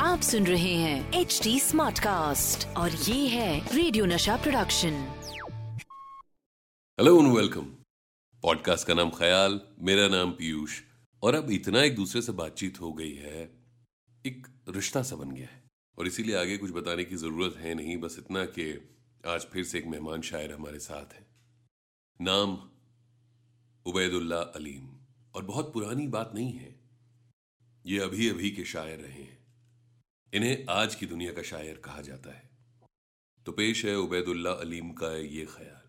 आप सुन रहे हैं एच डी स्मार्ट कास्ट और ये है radio Nasha production hello and welcome podcast का नाम ख्याल, मेरा नाम पीयूष और अब इतना एक दूसरे से बातचीत हो गई है, एक रिश्ता सा बन गया है। और इसीलिए आगे कुछ बताने की ज़रूरत है नहीं, बस इतना कि आज फिर से एक मेहमान शायर हमारे साथ है। नाम उबैदुल्ला अलीम। और बहुत पुरानी बात नहीं है ये अभी अभी के शायर रहे हैं। इन्हें आज की दुनिया का शायर कहा जाता है। तो पेश है उबैदुल्ला अलीम का ये ख्याल।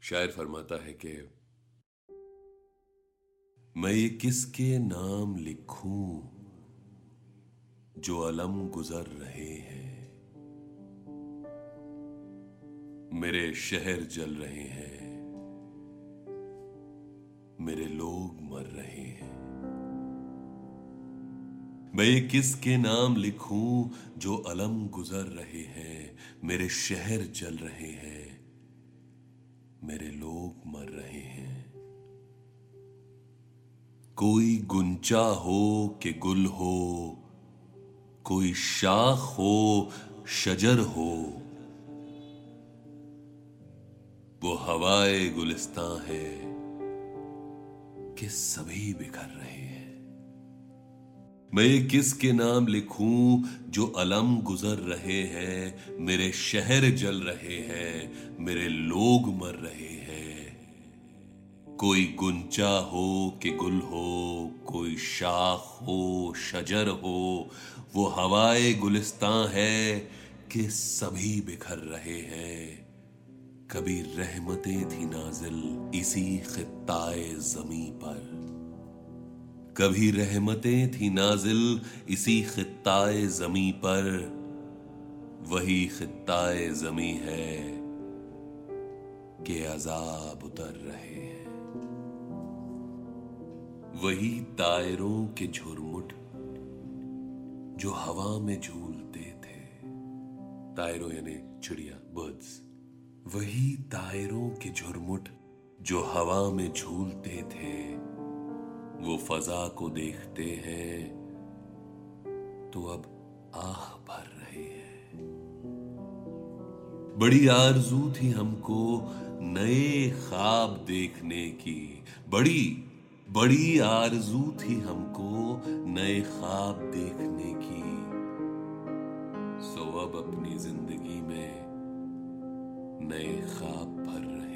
शायर फरमाता है कि, मैं ये किसके नाम लिखूं जो अलम गुजर रहे हैं? मेरे शहर जल रहे हैं। मेरे लोग मर रहे हैं मैं ये किसके नाम लिखूं जो अलम गुजर रहे हैं, मेरे शहर जल रहे हैं, मेरे लोग मर रहे हैं। कोई गुंचा हो कि गुल हो, कोई शाख हो, शजर हो, वो हवाए गुलिस्तां है कि सभी बिखर रहे हैं। मैं किसके नाम लिखूं जो अलम गुजर रहे हैं, मेरे शहर जल रहे हैं, मेरे लोग मर रहे हैं। कोई गुंचा हो कि गुल हो, कोई शाख हो, शजर हो, वो हवाए गुलिस्तां है कि सभी बिखर रहे हैं। कभी रहमतें थी नाजिल इसी खिताए जमी पर। कभी रहमतें थी नाजिल इसी खिताए जमी पर। वही खिताए जमी है के अजाब उतर रहे हैं। वही तायरों के झुरमुट जो हवा में झूलते थे। तायरों यानी चिड़िया बर्ड्स वही तायरों के झुरमुट जो हवा में झूलते थे। वो फजा को देखते हैं तो अब आह भर रहे हैं। बड़ी आरज़ू थी हमको नए ख्वाब देखने की। बड़ी बड़ी आरज़ू थी हमको नए ख्वाब देखने की। सो अब अपनी ज़िंदगी में नए ख्वाब भर रहे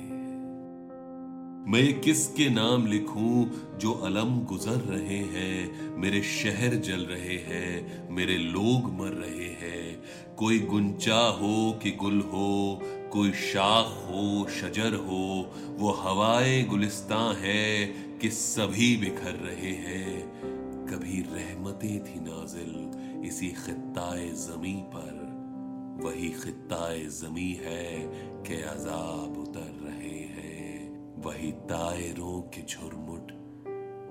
मैं किसके नाम लिखूं जो अलम गुजर रहे हैं, मेरे शहर जल रहे हैं, मेरे लोग मर रहे हैं। कोई गुंचा हो कि गुल हो, कोई शाख हो, शजर हो, वो हवाए गुलिस्तां है कि सभी बिखर रहे हैं। कभी रहमतें थी नाजिल इसी खिताए जमी पर, वही खिताए जमी है के अजाब उतर रहे वही तायरों के झुरमुट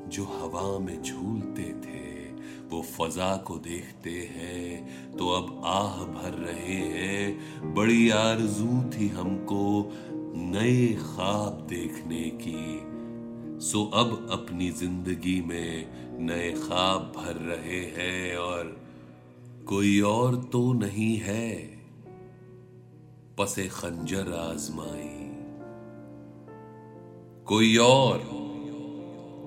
जो हवा में झूलते थे, वो फजा को देखते हैं तो अब आह भर रहे हैं। बड़ी आरज़ू थी हमको नए ख्वाब देखने की। सो अब अपनी ज़िंदगी में नए ख्वाब भर रहे हैं और कोई और तो नहीं है। पसे खंजर आजमाई। कोई और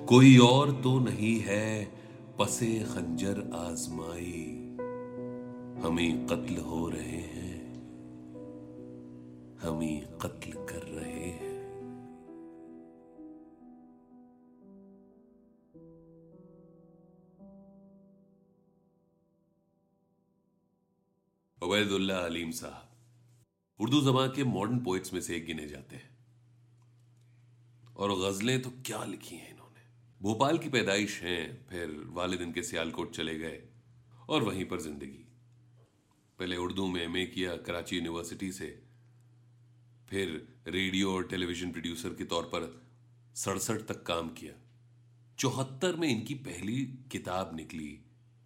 कोई और तो नहीं है पसे खंजर आजमाई। हम कत्ल हो रहे हैं, हम कत्ल कर रहे हैं। उबैदुल्ला अलीम साहब, उर्दू जबान के मॉडर्न पोइट्स में से एक गिने जाते हैं। और गजलें तो क्या लिखी हैं इन्होंने? भोपाल की पैदाइश हैं, फिर वालिद इनके सियालकोट चले गए, और वहीं पर ज़िंदगी। पहले उर्दू में एमए किया कराची यूनिवर्सिटी से, फिर रेडियो और टेलीविज़न प्रोड्यूसर के तौर पर सड़सठ तक काम किया। चौहत्तर में इनकी पहली किताब निकली,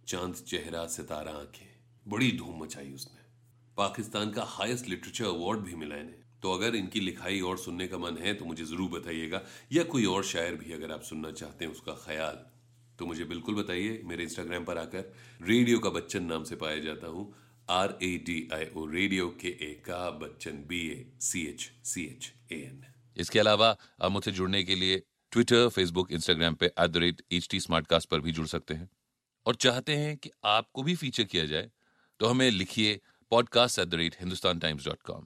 चाँद चेहरा सितारा आँखें। बड़ी धूम मचाई उसने। पाकिस्तान का हाईएस्ट लिटरेचर अवार्ड भी मिला इन्हें। तो अगर इनकी लिखाई और सुनने का मन है तो मुझे ज़रूर बताइएगा। या कोई और शायर भी अगर आप सुनना चाहते हैं, उसका ख्याल तो मुझे बिल्कुल बताइए। मेरे इंस्टाग्राम पर आकर रेडियो का बच्चन नाम से पाया जाता हूँ। R A D I O radio के ए का Bachchan B A C H C H A N इसके अलावा आप मुझसे जुड़ने के लिए ट्विटर फेसबुक इंस्टाग्राम पे at the rate H T पर भी जुड़ सकते हैं। और चाहते हैं कि आपको भी फीचर किया जाए तो हमें लिखिए podcast at the rate Hindustan Times dot com